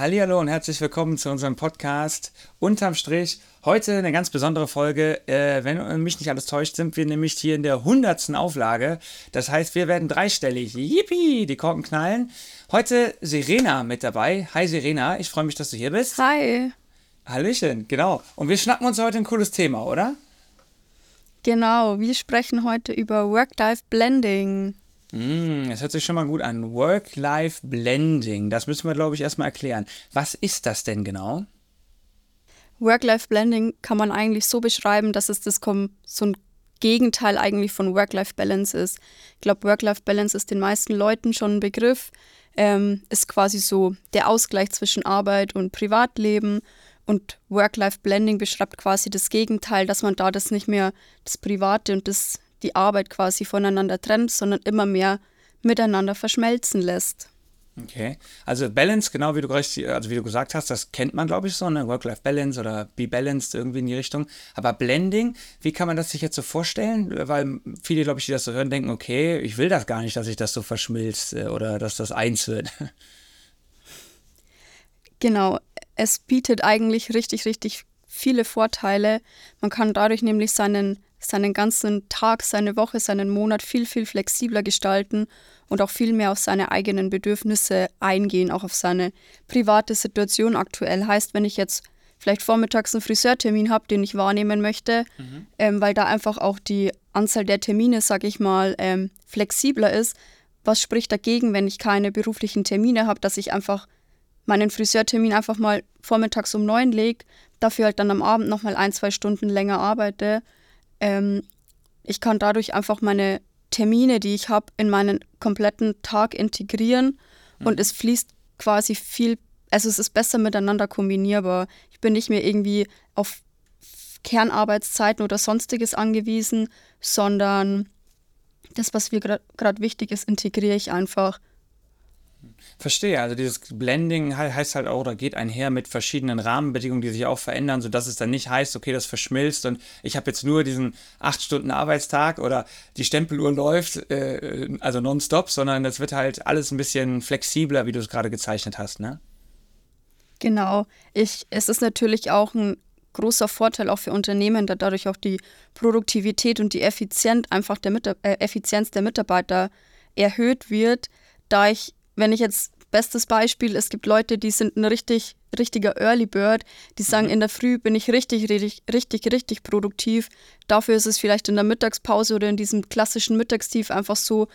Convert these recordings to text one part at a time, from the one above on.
hallo und herzlich willkommen zu unserem Podcast Unterm Strich. Heute eine ganz besondere Folge. Äh, wenn mich nicht alles täuscht, sind wir nämlich hier in der hundertsten Auflage. Das heißt, wir werden dreistellig. Yippie, die Korken knallen. Heute Serena mit dabei. Hi Serena, ich freue mich, dass du hier bist. Hi. Hallöchen, genau. Und wir schnappen uns heute ein cooles Thema, oder? Genau, wir sprechen heute über Work-Life-Blending. Mm, das hört sich schon mal gut an. Work-Life-Blending. Das müssen wir, glaube ich, erstmal erklären. Was ist das denn genau? Work-Life-Blending kann man eigentlich so beschreiben, dass es das so ein Gegenteil eigentlich von Work-Life-Balance ist. Ich glaube, Work-Life-Balance ist den meisten Leuten schon ein Begriff. Ähm, ist quasi so der Ausgleich zwischen Arbeit und Privatleben. Und Work-Life-Blending beschreibt quasi das Gegenteil, dass man da das nicht mehr das Private und das die Arbeit quasi voneinander trennt, sondern immer mehr miteinander verschmelzen lässt. Okay, also Balance, genau wie du, also wie du gesagt hast, das kennt man, glaube ich, so, ne? Work-Life-Balance oder Be Balanced irgendwie in die Richtung. Aber Blending, wie kann man das sich jetzt so vorstellen? Weil viele, glaube ich, die das so hören, denken, okay, ich will das gar nicht, dass sich das so verschmilzt äh, oder dass das eins wird. Genau, es bietet eigentlich richtig, richtig viele Vorteile. Man kann dadurch nämlich seinen seinen ganzen Tag, seine Woche, seinen Monat viel, viel flexibler gestalten und auch viel mehr auf seine eigenen Bedürfnisse eingehen, auch auf seine private Situation aktuell. Heißt, wenn ich jetzt vielleicht vormittags einen Friseurtermin habe, den ich wahrnehmen möchte, mhm. ähm, weil da einfach auch die Anzahl der Termine, sage ich mal, ähm, flexibler ist. Was spricht dagegen, wenn ich keine beruflichen Termine habe, dass ich einfach meinen Friseurtermin einfach mal vormittags um neun lege, dafür halt dann am Abend nochmal ein, zwei Stunden länger arbeite ähm, ich kann dadurch einfach meine Termine, die ich habe, in meinen kompletten Tag integrieren mhm. und es fließt quasi viel, also es ist besser miteinander kombinierbar. Ich bin nicht mehr irgendwie auf Kernarbeitszeiten oder sonstiges angewiesen, sondern das, was mir gerade wichtig ist, integriere ich einfach. Verstehe, also dieses Blending heißt halt auch oder geht einher mit verschiedenen Rahmenbedingungen, die sich auch verändern, sodass es dann nicht heißt, okay, das verschmilzt und ich habe jetzt nur diesen acht Stunden Arbeitstag oder die Stempeluhr läuft, äh, also nonstop, sondern es wird halt alles ein bisschen flexibler, wie du es gerade gezeichnet hast, ne? Genau. Ich, es ist natürlich auch ein großer Vorteil auch für Unternehmen, da dadurch auch die Produktivität und die Effizienz einfach der Mit äh, Effizienz der Mitarbeiter erhöht wird, da ich wenn ich jetzt, bestes Beispiel, es gibt Leute, die sind ein richtig, richtiger Early Bird, die sagen, mhm. in der Früh bin ich richtig, richtig, richtig, richtig produktiv. Dafür ist es vielleicht in der Mittagspause oder in diesem klassischen Mittagstief einfach so,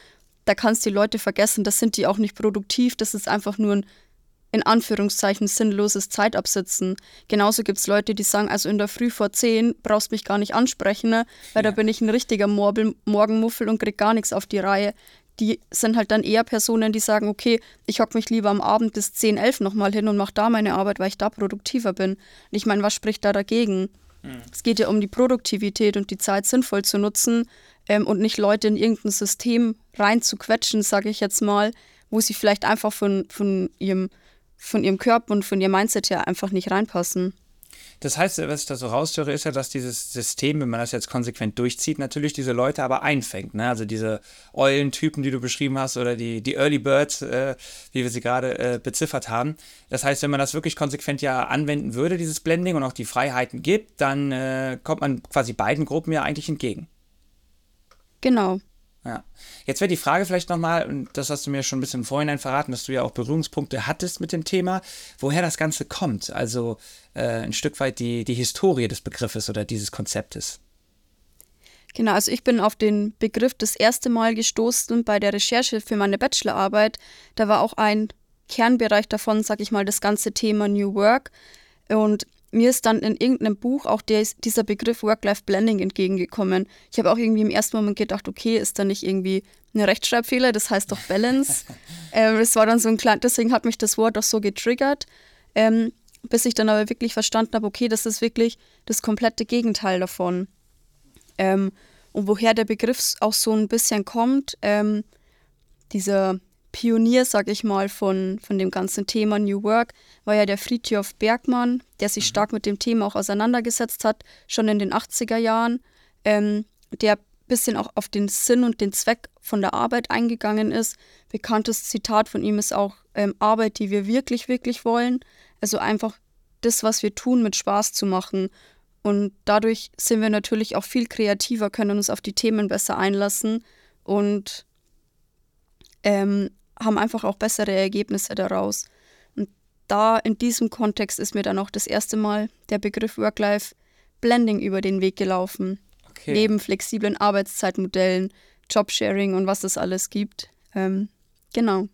da kannst du die Leute vergessen, das sind die auch nicht produktiv, das ist einfach nur ein in Anführungszeichen sinnloses Zeitabsitzen. Genauso gibt es Leute, die sagen, also in der Früh vor zehn brauchst mich gar nicht ansprechen, ne? weil ja. da bin ich ein richtiger Morbel, Morgenmuffel und krieg gar nichts auf die Reihe die sind halt dann eher Personen, die sagen, okay, ich hocke mich lieber am Abend bis 10, 11 nochmal hin und mache da meine Arbeit, weil ich da produktiver bin. Und ich meine, was spricht da dagegen? Mhm. Es geht ja um die Produktivität und die Zeit sinnvoll zu nutzen ähm, und nicht Leute in irgendein System reinzuquetschen, sage ich jetzt mal, wo sie vielleicht einfach von, von, ihrem, von ihrem Körper und von ihrem Mindset her einfach nicht reinpassen. Das heißt, was ich da so raushöre, ist ja, dass dieses System, wenn man das jetzt konsequent durchzieht, natürlich diese Leute aber einfängt. Ne? Also diese Eulentypen, die du beschrieben hast, oder die, die Early Birds, äh, wie wir sie gerade äh, beziffert haben. Das heißt, wenn man das wirklich konsequent ja anwenden würde, dieses Blending und auch die Freiheiten gibt, dann äh, kommt man quasi beiden Gruppen ja eigentlich entgegen. Genau. Ja. Jetzt wäre die Frage vielleicht nochmal, und das hast du mir schon ein bisschen im Vorhinein verraten, dass du ja auch Berührungspunkte hattest mit dem Thema, woher das Ganze kommt. Also äh, ein Stück weit die, die Historie des Begriffes oder dieses Konzeptes. Genau, also ich bin auf den Begriff das erste Mal gestoßen bei der Recherche für meine Bachelorarbeit. Da war auch ein Kernbereich davon, sag ich mal, das ganze Thema New Work. Und mir ist dann in irgendeinem Buch auch der, dieser Begriff Work-Life-Blending entgegengekommen. Ich habe auch irgendwie im ersten Moment gedacht, okay, ist da nicht irgendwie ein Rechtschreibfehler, das heißt doch Balance. ähm, es war dann so ein klein, deswegen hat mich das Wort auch so getriggert, ähm, bis ich dann aber wirklich verstanden habe, okay, das ist wirklich das komplette Gegenteil davon. Ähm, und woher der Begriff auch so ein bisschen kommt, ähm, dieser Pionier, sag ich mal, von, von dem ganzen Thema New Work war ja der Friedhof Bergmann, der sich mhm. stark mit dem Thema auch auseinandergesetzt hat, schon in den 80er Jahren, ähm, der ein bisschen auch auf den Sinn und den Zweck von der Arbeit eingegangen ist. Bekanntes Zitat von ihm ist auch, ähm, Arbeit, die wir wirklich, wirklich wollen. Also einfach das, was wir tun, mit Spaß zu machen. Und dadurch sind wir natürlich auch viel kreativer, können uns auf die Themen besser einlassen und ähm, haben einfach auch bessere Ergebnisse daraus. Und da in diesem Kontext ist mir dann auch das erste Mal der Begriff Work-Life-Blending über den Weg gelaufen. Okay. Neben flexiblen Arbeitszeitmodellen, Jobsharing und was es alles gibt. Ähm, genau.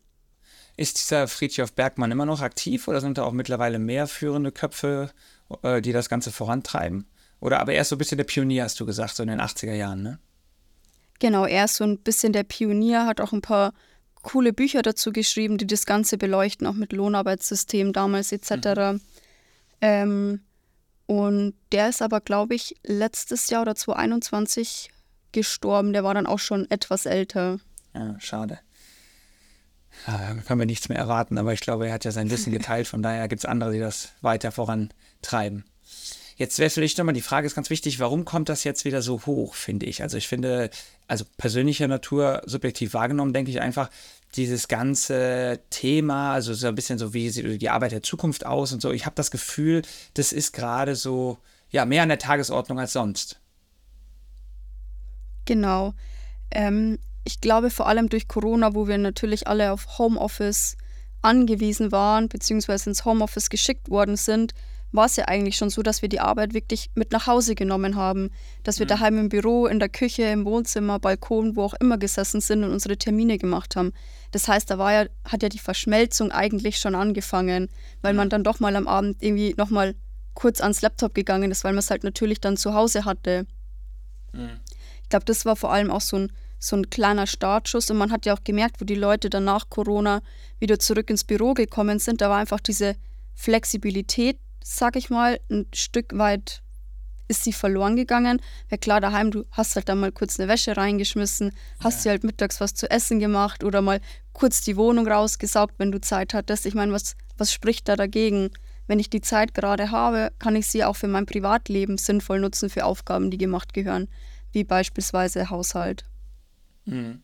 Ist dieser Friedhof Bergmann immer noch aktiv oder sind da auch mittlerweile mehr führende Köpfe, äh, die das Ganze vorantreiben? Oder aber er ist so ein bisschen der Pionier, hast du gesagt, so in den 80er Jahren, ne? Genau, er ist so ein bisschen der Pionier, hat auch ein paar coole Bücher dazu geschrieben, die das Ganze beleuchten, auch mit Lohnarbeitssystem damals etc. Mhm. Ähm, und der ist aber, glaube ich, letztes Jahr oder 2021 gestorben. Der war dann auch schon etwas älter. Ja, schade. Ja, da können wir nichts mehr erwarten, aber ich glaube, er hat ja sein Wissen geteilt, von daher gibt es andere, die das weiter vorantreiben. Jetzt wäre vielleicht nochmal die Frage, ist ganz wichtig, warum kommt das jetzt wieder so hoch, finde ich? Also ich finde, also persönlicher Natur, subjektiv wahrgenommen, denke ich einfach, dieses ganze Thema, also so ein bisschen so, wie sieht die Arbeit der Zukunft aus und so, ich habe das Gefühl, das ist gerade so, ja, mehr an der Tagesordnung als sonst. Genau. Ähm, ich glaube vor allem durch Corona, wo wir natürlich alle auf Homeoffice angewiesen waren, beziehungsweise ins Homeoffice geschickt worden sind, war es ja eigentlich schon so, dass wir die Arbeit wirklich mit nach Hause genommen haben. Dass wir mhm. daheim im Büro, in der Küche, im Wohnzimmer, Balkon, wo auch immer gesessen sind und unsere Termine gemacht haben. Das heißt, da war ja, hat ja die Verschmelzung eigentlich schon angefangen, weil mhm. man dann doch mal am Abend irgendwie nochmal kurz ans Laptop gegangen ist, weil man es halt natürlich dann zu Hause hatte. Mhm. Ich glaube, das war vor allem auch so ein, so ein kleiner Startschuss und man hat ja auch gemerkt, wo die Leute dann nach Corona wieder zurück ins Büro gekommen sind, da war einfach diese Flexibilität sag ich mal, ein Stück weit ist sie verloren gegangen. Ja klar, daheim, du hast halt da mal kurz eine Wäsche reingeschmissen, hast ja. dir halt mittags was zu essen gemacht oder mal kurz die Wohnung rausgesaugt, wenn du Zeit hattest. Ich meine, was, was spricht da dagegen? Wenn ich die Zeit gerade habe, kann ich sie auch für mein Privatleben sinnvoll nutzen für Aufgaben, die gemacht gehören, wie beispielsweise Haushalt. Mhm.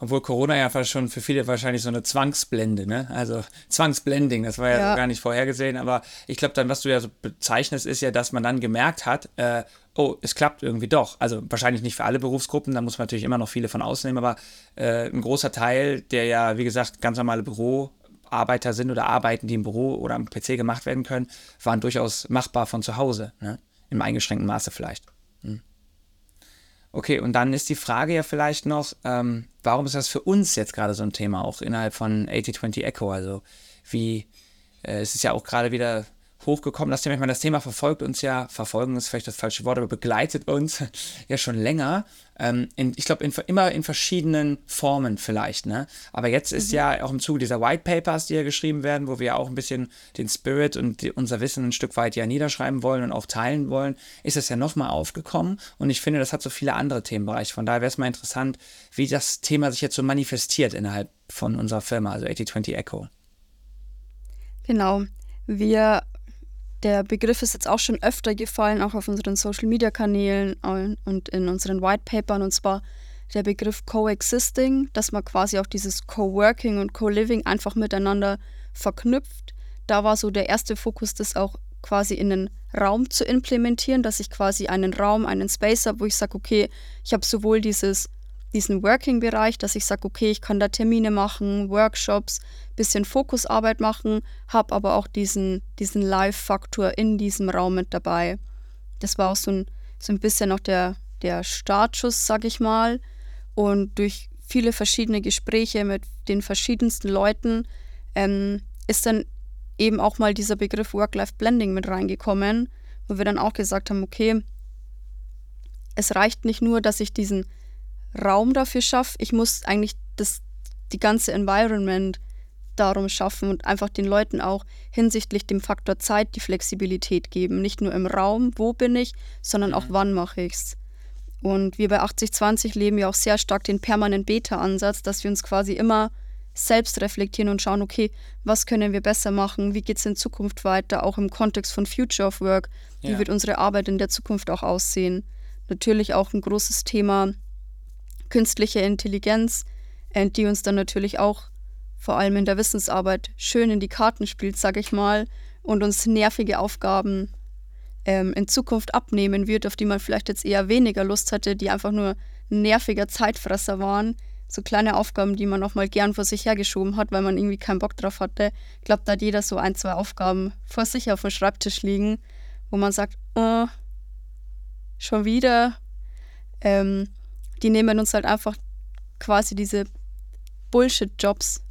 Obwohl Corona ja schon für viele wahrscheinlich so eine Zwangsblende, ne? Also Zwangsblending, das war ja, ja. gar nicht vorhergesehen. Aber ich glaube, dann, was du ja so bezeichnest, ist ja, dass man dann gemerkt hat, äh, oh, es klappt irgendwie doch. Also wahrscheinlich nicht für alle Berufsgruppen, da muss man natürlich immer noch viele von ausnehmen, aber äh, ein großer Teil, der ja, wie gesagt, ganz normale Büroarbeiter sind oder Arbeiten, die im Büro oder am PC gemacht werden können, waren durchaus machbar von zu Hause, ne? Im eingeschränkten Maße vielleicht. Hm. Okay, und dann ist die Frage ja vielleicht noch, ähm, warum ist das für uns jetzt gerade so ein Thema, auch innerhalb von 8020 Echo? Also, wie, äh, es ist ja auch gerade wieder hochgekommen, das Thema, ich meine, das Thema verfolgt uns ja, verfolgen ist vielleicht das falsche Wort, aber begleitet uns ja schon länger. Ähm, in, ich glaube, immer in verschiedenen Formen vielleicht, ne? Aber jetzt ist mhm. ja auch im Zuge dieser White Papers, die ja geschrieben werden, wo wir ja auch ein bisschen den Spirit und die, unser Wissen ein Stück weit ja niederschreiben wollen und auch teilen wollen, ist das ja nochmal aufgekommen. Und ich finde, das hat so viele andere Themenbereiche. Von daher wäre es mal interessant, wie das Thema sich jetzt so manifestiert innerhalb von unserer Firma, also 8020 Echo. Genau. Wir der Begriff ist jetzt auch schon öfter gefallen, auch auf unseren Social-Media-Kanälen und in unseren White-Papern, und zwar der Begriff Coexisting, dass man quasi auch dieses Co-Working und Co-Living einfach miteinander verknüpft. Da war so der erste Fokus, das auch quasi in den Raum zu implementieren, dass ich quasi einen Raum, einen Space habe, wo ich sage, okay, ich habe sowohl dieses diesen Working-Bereich, dass ich sage, okay, ich kann da Termine machen, Workshops, bisschen Fokusarbeit machen, habe aber auch diesen, diesen Live-Faktor in diesem Raum mit dabei. Das war auch so ein, so ein bisschen auch der, der Startschuss, sag ich mal. Und durch viele verschiedene Gespräche mit den verschiedensten Leuten ähm, ist dann eben auch mal dieser Begriff Work-Life-Blending mit reingekommen, wo wir dann auch gesagt haben, okay, es reicht nicht nur, dass ich diesen Raum dafür schaffe. Ich muss eigentlich das, die ganze Environment darum schaffen und einfach den Leuten auch hinsichtlich dem Faktor Zeit die Flexibilität geben. Nicht nur im Raum, wo bin ich, sondern auch mhm. wann mache ich es. Und wir bei 8020 leben ja auch sehr stark den permanent Beta-Ansatz, dass wir uns quasi immer selbst reflektieren und schauen, okay, was können wir besser machen, wie geht es in Zukunft weiter, auch im Kontext von Future of Work, wie ja. wird unsere Arbeit in der Zukunft auch aussehen. Natürlich auch ein großes Thema künstliche Intelligenz, äh, die uns dann natürlich auch vor allem in der Wissensarbeit schön in die Karten spielt, sage ich mal, und uns nervige Aufgaben ähm, in Zukunft abnehmen wird, auf die man vielleicht jetzt eher weniger Lust hatte, die einfach nur nerviger Zeitfresser waren. So kleine Aufgaben, die man auch mal gern vor sich hergeschoben hat, weil man irgendwie keinen Bock drauf hatte. Ich glaube, da hat jeder so ein, zwei Aufgaben vor sich auf dem Schreibtisch liegen, wo man sagt, oh, schon wieder. Ähm, die nehmen uns halt einfach quasi diese Bullshit-Jobs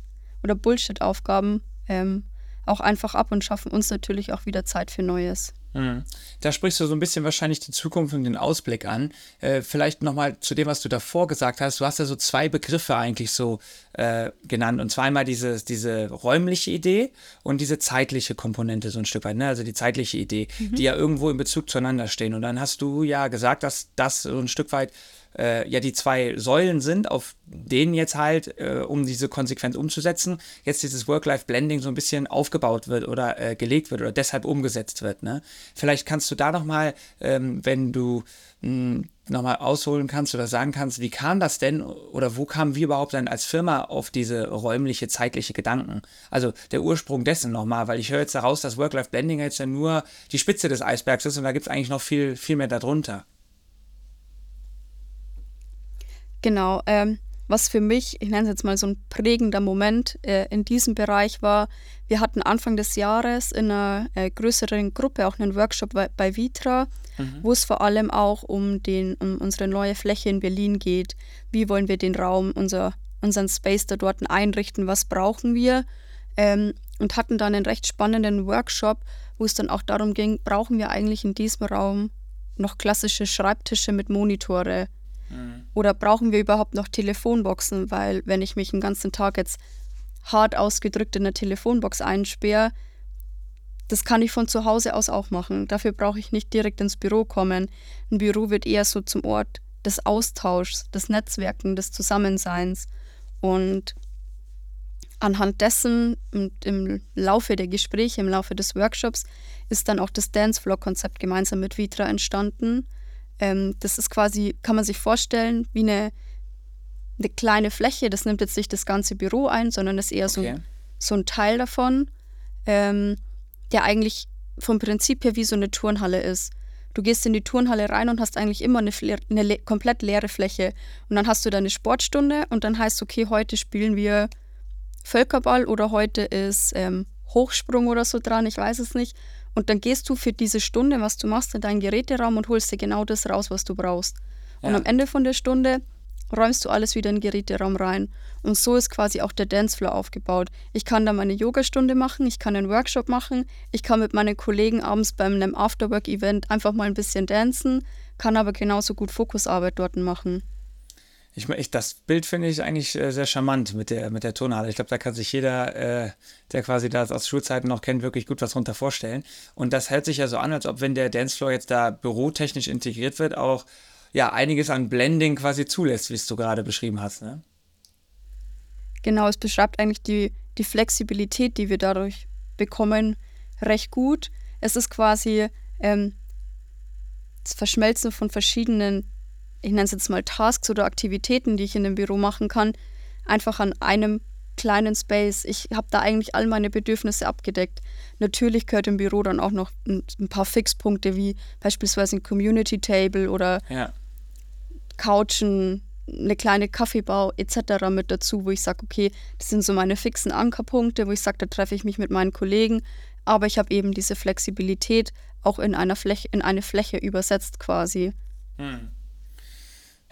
oder Bullshit-Aufgaben ähm, auch einfach ab und schaffen uns natürlich auch wieder Zeit für Neues. Mhm. Da sprichst du so ein bisschen wahrscheinlich die Zukunft und den Ausblick an. Äh, vielleicht nochmal zu dem, was du davor gesagt hast. Du hast ja so zwei Begriffe eigentlich so äh, genannt. Und zwar einmal diese, diese räumliche Idee und diese zeitliche Komponente so ein Stück weit. Ne? Also die zeitliche Idee, mhm. die ja irgendwo in Bezug zueinander stehen. Und dann hast du ja gesagt, dass das so ein Stück weit äh, ja die zwei Säulen sind, auf denen jetzt halt, äh, um diese Konsequenz umzusetzen, jetzt dieses Work-Life-Blending so ein bisschen aufgebaut wird oder äh, gelegt wird oder deshalb umgesetzt wird. Ne? Vielleicht kannst du da nochmal, ähm, wenn du hm, nochmal ausholen kannst oder sagen kannst, wie kam das denn oder wo kamen wir überhaupt dann als Firma auf diese räumliche, zeitliche Gedanken? Also der Ursprung dessen nochmal, weil ich höre jetzt daraus, dass Work-Life-Blending jetzt ja nur die Spitze des Eisbergs ist und da gibt es eigentlich noch viel, viel mehr darunter. Genau. Ähm, was für mich, ich nenne es jetzt mal so ein prägender Moment äh, in diesem Bereich war, wir hatten Anfang des Jahres in einer äh, größeren Gruppe auch einen Workshop bei, bei Vitra, mhm. wo es vor allem auch um, den, um unsere neue Fläche in Berlin geht. Wie wollen wir den Raum, unser, unseren Space da dort einrichten, was brauchen wir? Ähm, und hatten dann einen recht spannenden Workshop, wo es dann auch darum ging, brauchen wir eigentlich in diesem Raum noch klassische Schreibtische mit Monitore? Mhm. Oder brauchen wir überhaupt noch Telefonboxen? Weil wenn ich mich den ganzen Tag jetzt hart ausgedrückt in eine Telefonbox einsperre, das kann ich von zu Hause aus auch machen. Dafür brauche ich nicht direkt ins Büro kommen. Ein Büro wird eher so zum Ort des Austauschs, des Netzwerken, des Zusammenseins. Und anhand dessen und im Laufe der Gespräche, im Laufe des Workshops, ist dann auch das Dancefloor-Konzept gemeinsam mit Vitra entstanden. Ähm, das ist quasi, kann man sich vorstellen, wie eine, eine kleine Fläche. Das nimmt jetzt nicht das ganze Büro ein, sondern ist eher okay. so, ein, so ein Teil davon, ähm, der eigentlich vom Prinzip her wie so eine Turnhalle ist. Du gehst in die Turnhalle rein und hast eigentlich immer eine, eine le komplett leere Fläche. Und dann hast du deine Sportstunde und dann heißt, okay, heute spielen wir Völkerball oder heute ist ähm, Hochsprung oder so dran, ich weiß es nicht. Und dann gehst du für diese Stunde, was du machst, in deinen Geräteraum und holst dir genau das raus, was du brauchst. Ja. Und am Ende von der Stunde räumst du alles wieder in den Geräteraum rein. Und so ist quasi auch der Dancefloor aufgebaut. Ich kann da meine Yogastunde machen, ich kann einen Workshop machen, ich kann mit meinen Kollegen abends bei einem Afterwork-Event einfach mal ein bisschen dancen, kann aber genauso gut Fokusarbeit dort machen. Ich, ich, das Bild finde ich eigentlich äh, sehr charmant mit der, mit der Tonhalle. Ich glaube, da kann sich jeder, äh, der quasi das aus Schulzeiten noch kennt, wirklich gut was runter vorstellen. Und das hält sich ja so an, als ob, wenn der Dancefloor jetzt da bürotechnisch integriert wird, auch ja einiges an Blending quasi zulässt, wie es du gerade beschrieben hast. Ne? Genau, es beschreibt eigentlich die, die Flexibilität, die wir dadurch bekommen, recht gut. Es ist quasi ähm, das Verschmelzen von verschiedenen ich nenne es jetzt mal Tasks oder Aktivitäten, die ich in dem Büro machen kann, einfach an einem kleinen Space. Ich habe da eigentlich all meine Bedürfnisse abgedeckt. Natürlich gehört im Büro dann auch noch ein, ein paar Fixpunkte wie beispielsweise ein Community Table oder ja. Couchen, eine kleine Kaffeebau etc. mit dazu, wo ich sage, okay, das sind so meine fixen Ankerpunkte, wo ich sage, da treffe ich mich mit meinen Kollegen, aber ich habe eben diese Flexibilität auch in einer Fläche, in eine Fläche übersetzt quasi. Hm.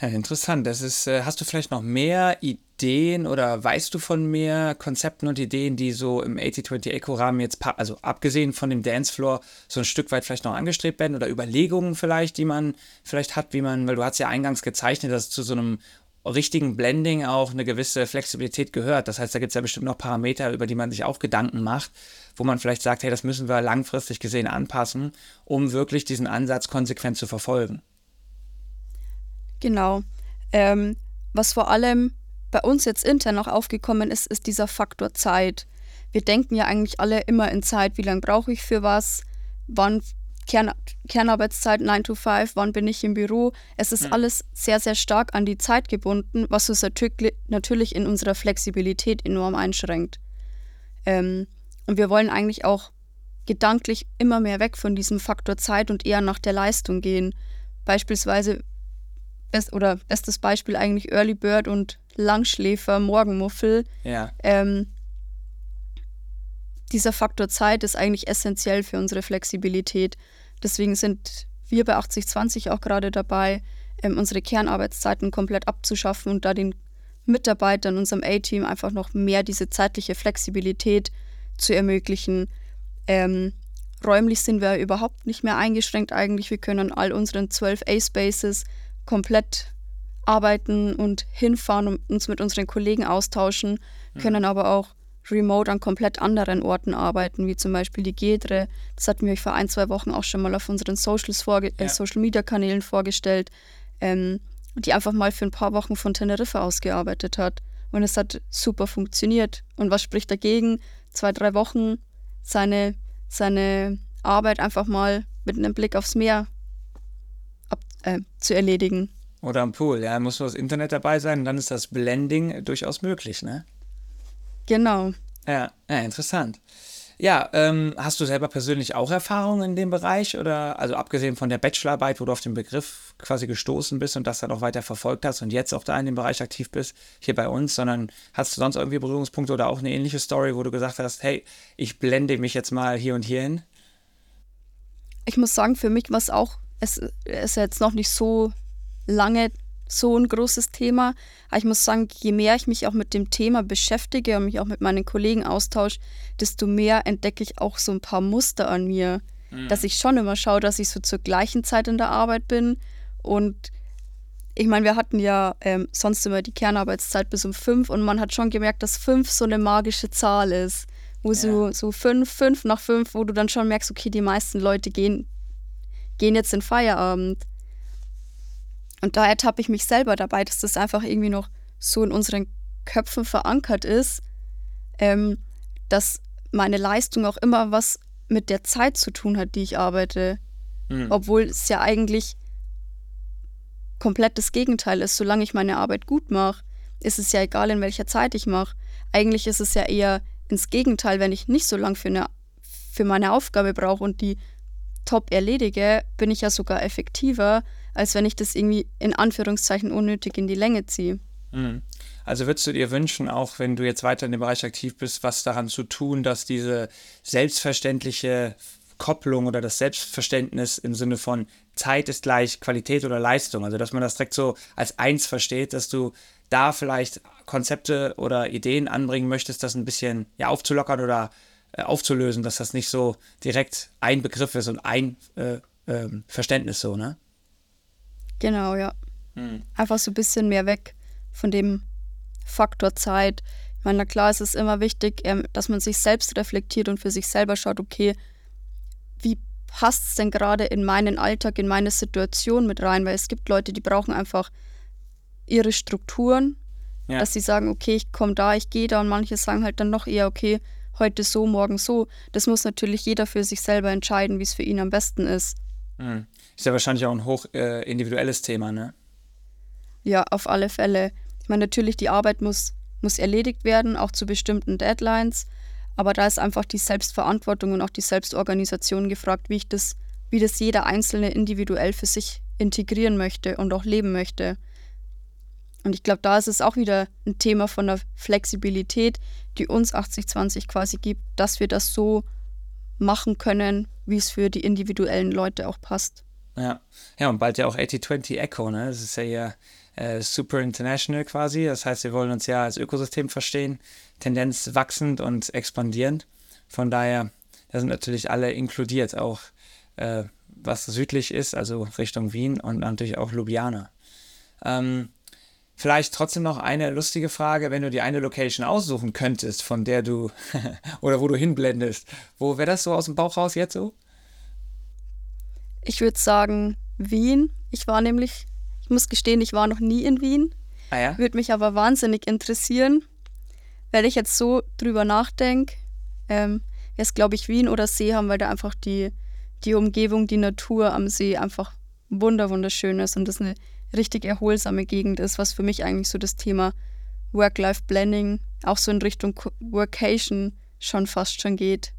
Ja, interessant. Das ist, äh, hast du vielleicht noch mehr Ideen oder weißt du von mehr Konzepten und Ideen, die so im 8020 Eco-Rahmen jetzt, also abgesehen von dem Dancefloor, so ein Stück weit vielleicht noch angestrebt werden oder Überlegungen vielleicht, die man vielleicht hat, wie man, weil du hast ja eingangs gezeichnet, dass zu so einem richtigen Blending auch eine gewisse Flexibilität gehört. Das heißt, da gibt es ja bestimmt noch Parameter, über die man sich auch Gedanken macht, wo man vielleicht sagt, hey, das müssen wir langfristig gesehen anpassen, um wirklich diesen Ansatz konsequent zu verfolgen. Genau. Ähm, was vor allem bei uns jetzt intern noch aufgekommen ist, ist dieser Faktor Zeit. Wir denken ja eigentlich alle immer in Zeit, wie lange brauche ich für was, wann Kern, Kernarbeitszeit 9 to 5, wann bin ich im Büro. Es ist mhm. alles sehr, sehr stark an die Zeit gebunden, was uns natürlich in unserer Flexibilität enorm einschränkt. Ähm, und wir wollen eigentlich auch gedanklich immer mehr weg von diesem Faktor Zeit und eher nach der Leistung gehen. Beispielsweise, best, oder bestes Beispiel eigentlich Early Bird und Langschläfer, Morgenmuffel. Ja. Ähm, dieser Faktor Zeit ist eigentlich essentiell für unsere Flexibilität. Deswegen sind wir bei 8020 auch gerade dabei, ähm, unsere Kernarbeitszeiten komplett abzuschaffen und da den Mitarbeitern, unserem A-Team einfach noch mehr diese zeitliche Flexibilität zu ermöglichen. Ähm, räumlich sind wir überhaupt nicht mehr eingeschränkt eigentlich. Wir können an all unseren 12 A-Spaces komplett arbeiten und hinfahren und uns mit unseren Kollegen austauschen, mhm. können aber auch remote an komplett anderen Orten arbeiten, wie zum Beispiel die Gedre. Das hatten wir euch vor ein, zwei Wochen auch schon mal auf unseren Socials äh, ja. äh, Social Media Kanälen vorgestellt, ähm, die einfach mal für ein paar Wochen von Teneriffa ausgearbeitet hat. Und es hat super funktioniert. Und was spricht dagegen? Zwei, drei Wochen seine, seine Arbeit einfach mal mit einem Blick aufs Meer äh, zu erledigen. Oder am Pool, ja, muss nur das Internet dabei sein und dann ist das Blending durchaus möglich, ne? Genau. Ja, ja interessant. Ja, ähm, hast du selber persönlich auch Erfahrungen in dem Bereich oder also abgesehen von der Bachelorarbeit, wo du auf den Begriff quasi gestoßen bist und das dann auch weiter verfolgt hast und jetzt auch da in dem Bereich aktiv bist, hier bei uns, sondern hast du sonst irgendwie Berührungspunkte oder auch eine ähnliche Story, wo du gesagt hast, hey, ich blende mich jetzt mal hier und hier hin? Ich muss sagen, für mich war es auch, es ist jetzt noch nicht so lange so ein großes Thema. Aber ich muss sagen, je mehr ich mich auch mit dem Thema beschäftige und mich auch mit meinen Kollegen austausche, desto mehr entdecke ich auch so ein paar Muster an mir. Mhm. Dass ich schon immer schaue, dass ich so zur gleichen Zeit in der Arbeit bin. Und ich meine, wir hatten ja ähm, sonst immer die Kernarbeitszeit bis um fünf und man hat schon gemerkt, dass fünf so eine magische Zahl ist. Wo ja. so, so fünf, fünf nach fünf, wo du dann schon merkst, okay, die meisten Leute gehen, gehen jetzt in Feierabend. Und da ertappe ich mich selber dabei, dass das einfach irgendwie noch so in unseren Köpfen verankert ist, ähm, dass meine Leistung auch immer was mit der Zeit zu tun hat, die ich arbeite. Mhm. Obwohl es ja eigentlich komplett das Gegenteil ist. Solange ich meine Arbeit gut mache, ist es ja egal, in welcher Zeit ich mache. Eigentlich ist es ja eher ins Gegenteil, wenn ich nicht so lange für, eine, für meine Aufgabe brauche und die top erledige, bin ich ja sogar effektiver, als wenn ich das irgendwie in Anführungszeichen unnötig in die Länge ziehe. Mhm. Also würdest du dir wünschen, auch wenn du jetzt weiter in dem Bereich aktiv bist, was daran zu tun, dass diese selbstverständliche Kopplung oder das Selbstverständnis im Sinne von Zeit ist gleich Qualität oder Leistung, also dass man das direkt so als eins versteht, dass du da vielleicht Konzepte oder Ideen anbringen möchtest, das ein bisschen ja, aufzulockern oder aufzulösen, dass das nicht so direkt ein Begriff ist und ein äh, äh, Verständnis so, ne? Genau, ja. Hm. Einfach so ein bisschen mehr weg von dem Faktor Zeit. Ich meine, na klar, es ist immer wichtig, ähm, dass man sich selbst reflektiert und für sich selber schaut, okay, wie passt es denn gerade in meinen Alltag, in meine Situation mit rein? Weil es gibt Leute, die brauchen einfach ihre Strukturen, ja. dass sie sagen, okay, ich komme da, ich gehe da und manche sagen halt dann noch eher, okay, heute so, morgen so. Das muss natürlich jeder für sich selber entscheiden, wie es für ihn am besten ist. Mhm. Ist ja wahrscheinlich auch ein hoch äh, individuelles Thema, ne? Ja, auf alle Fälle. Ich meine, natürlich, die Arbeit muss, muss erledigt werden, auch zu bestimmten Deadlines. Aber da ist einfach die Selbstverantwortung und auch die Selbstorganisation gefragt, wie ich das, wie das jeder Einzelne individuell für sich integrieren möchte und auch leben möchte. Und ich glaube, da ist es auch wieder ein Thema von der Flexibilität, die uns 80-20 quasi gibt, dass wir das so machen können, wie es für die individuellen Leute auch passt. Ja, ja und bald ja auch 80-20 Echo, ne? Das ist ja hier äh, super international quasi. Das heißt, wir wollen uns ja als Ökosystem verstehen, Tendenz wachsend und expandierend. Von daher, da sind natürlich alle inkludiert, auch äh, was südlich ist, also Richtung Wien und natürlich auch Ljubljana. Ähm, Vielleicht trotzdem noch eine lustige Frage, wenn du die eine Location aussuchen könntest, von der du oder wo du hinblendest. Wo wäre das so aus dem Bauch raus jetzt so? Ich würde sagen Wien. Ich war nämlich, ich muss gestehen, ich war noch nie in Wien. Ah ja? Würde mich aber wahnsinnig interessieren. Wenn ich jetzt so drüber nachdenke, ähm, wäre es glaube ich Wien oder Seeham, weil da einfach die, die Umgebung, die Natur am See einfach wunder wunderschön ist und das eine richtig erholsame Gegend ist, was für mich eigentlich so das Thema Work-Life-Blending auch so in Richtung Workation schon fast schon geht.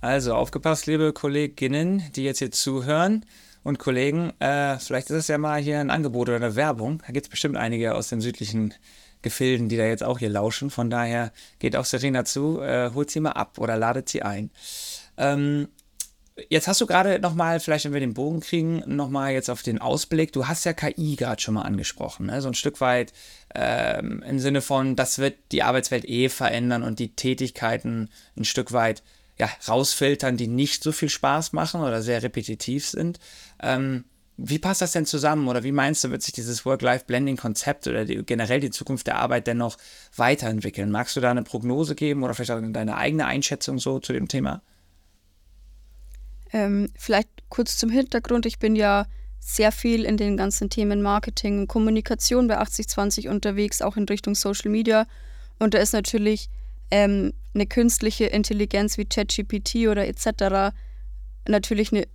Also aufgepasst, liebe Kolleginnen, die jetzt hier zuhören und Kollegen, äh, vielleicht ist es ja mal hier ein Angebot oder eine Werbung. Da gibt es bestimmt einige aus den südlichen Gefilden, die da jetzt auch hier lauschen. Von daher geht auf Serena zu, äh, holt sie mal ab oder ladet sie ein. Ähm, Jetzt hast du gerade nochmal, vielleicht wenn wir den Bogen kriegen, nochmal jetzt auf den Ausblick. Du hast ja KI gerade schon mal angesprochen, ne? so ein Stück weit ähm, im Sinne von, das wird die Arbeitswelt eh verändern und die Tätigkeiten ein Stück weit ja, rausfiltern, die nicht so viel Spaß machen oder sehr repetitiv sind. Ähm, wie passt das denn zusammen oder wie meinst du, wird sich dieses Work-Life-Blending-Konzept oder die, generell die Zukunft der Arbeit dennoch weiterentwickeln? Magst du da eine Prognose geben oder vielleicht auch deine eigene Einschätzung so zu dem Thema? Ähm, vielleicht kurz zum Hintergrund. Ich bin ja sehr viel in den ganzen Themen Marketing und Kommunikation bei 8020 unterwegs, auch in Richtung Social Media. Und da ist natürlich ähm, eine künstliche Intelligenz wie ChatGPT oder etc. natürlich eine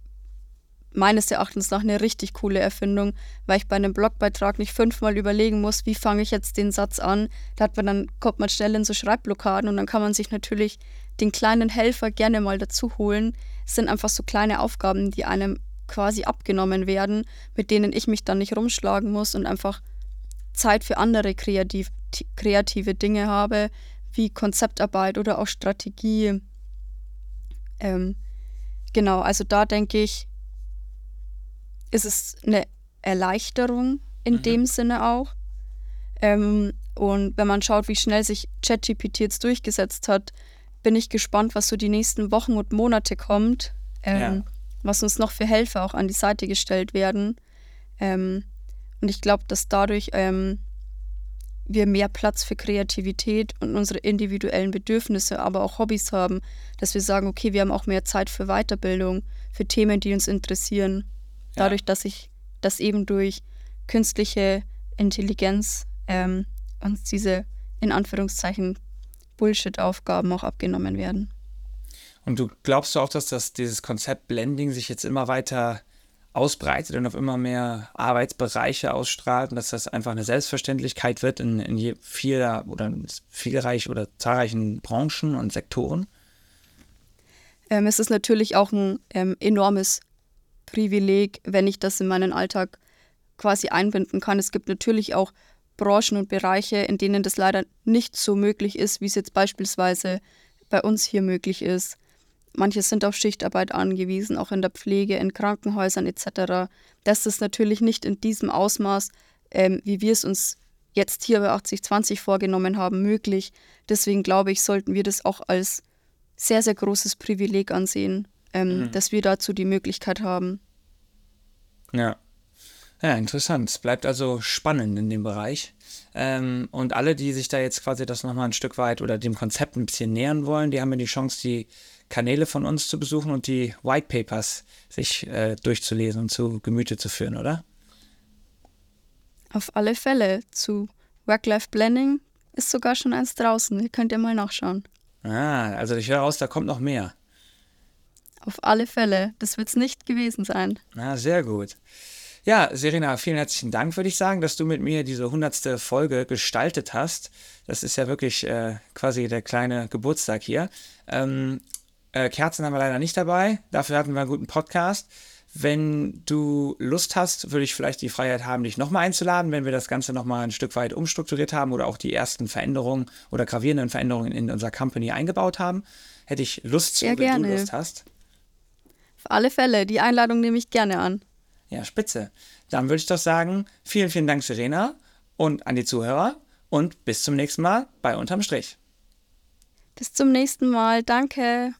meines Erachtens nach eine richtig coole Erfindung, weil ich bei einem Blogbeitrag nicht fünfmal überlegen muss, wie fange ich jetzt den Satz an. Da hat man dann kommt man schnell in so Schreibblockaden und dann kann man sich natürlich den kleinen Helfer gerne mal dazu holen. Es sind einfach so kleine Aufgaben, die einem quasi abgenommen werden, mit denen ich mich dann nicht rumschlagen muss und einfach Zeit für andere kreativ, kreative Dinge habe, wie Konzeptarbeit oder auch Strategie. Ähm, genau, also da denke ich, ist es eine Erleichterung in mhm. dem Sinne auch. Ähm, und wenn man schaut, wie schnell sich ChatGPT jetzt durchgesetzt hat, bin ich gespannt, was so die nächsten Wochen und Monate kommt, ähm, ja. was uns noch für Helfer auch an die Seite gestellt werden. Ähm, und ich glaube, dass dadurch ähm, wir mehr Platz für Kreativität und unsere individuellen Bedürfnisse, aber auch Hobbys haben, dass wir sagen, okay, wir haben auch mehr Zeit für Weiterbildung, für Themen, die uns interessieren. Dadurch, ja. dass ich das eben durch künstliche Intelligenz ähm, uns diese in Anführungszeichen Bullshit-Aufgaben auch abgenommen werden. Und du glaubst du auch, dass das, dieses Konzept Blending sich jetzt immer weiter ausbreitet und auf immer mehr Arbeitsbereiche ausstrahlt und dass das einfach eine Selbstverständlichkeit wird in, in vieler oder vielreich oder zahlreichen Branchen und Sektoren? Ähm, es ist natürlich auch ein ähm, enormes Privileg, wenn ich das in meinen Alltag quasi einbinden kann. Es gibt natürlich auch Branchen und Bereiche, in denen das leider nicht so möglich ist, wie es jetzt beispielsweise bei uns hier möglich ist. Manche sind auf Schichtarbeit angewiesen, auch in der Pflege, in Krankenhäusern etc. Das ist natürlich nicht in diesem Ausmaß, ähm, wie wir es uns jetzt hier bei 8020 vorgenommen haben, möglich. Deswegen glaube ich, sollten wir das auch als sehr, sehr großes Privileg ansehen, ähm, mhm. dass wir dazu die Möglichkeit haben. Ja, ja, interessant. Es bleibt also spannend in dem Bereich. Ähm, und alle, die sich da jetzt quasi das nochmal ein Stück weit oder dem Konzept ein bisschen nähern wollen, die haben ja die Chance, die Kanäle von uns zu besuchen und die White Papers sich äh, durchzulesen und zu Gemüte zu führen, oder? Auf alle Fälle. Zu Work-Life-Planning ist sogar schon eins draußen. Ihr könnt ja mal nachschauen. Ah, also ich höre raus, da kommt noch mehr. Auf alle Fälle. Das wird es nicht gewesen sein. Ah, sehr gut. Ja, Serena, vielen herzlichen Dank, würde ich sagen, dass du mit mir diese hundertste Folge gestaltet hast. Das ist ja wirklich äh, quasi der kleine Geburtstag hier. Ähm, äh, Kerzen haben wir leider nicht dabei. Dafür hatten wir einen guten Podcast. Wenn du Lust hast, würde ich vielleicht die Freiheit haben, dich nochmal einzuladen, wenn wir das Ganze nochmal ein Stück weit umstrukturiert haben oder auch die ersten Veränderungen oder gravierenden Veränderungen in unserer Company eingebaut haben. Hätte ich Lust zu, wenn gerne. du Lust hast. Auf alle Fälle, die Einladung nehme ich gerne an. Ja, spitze. Dann würde ich doch sagen, vielen, vielen Dank, Serena, und an die Zuhörer und bis zum nächsten Mal bei Unterm Strich. Bis zum nächsten Mal. Danke.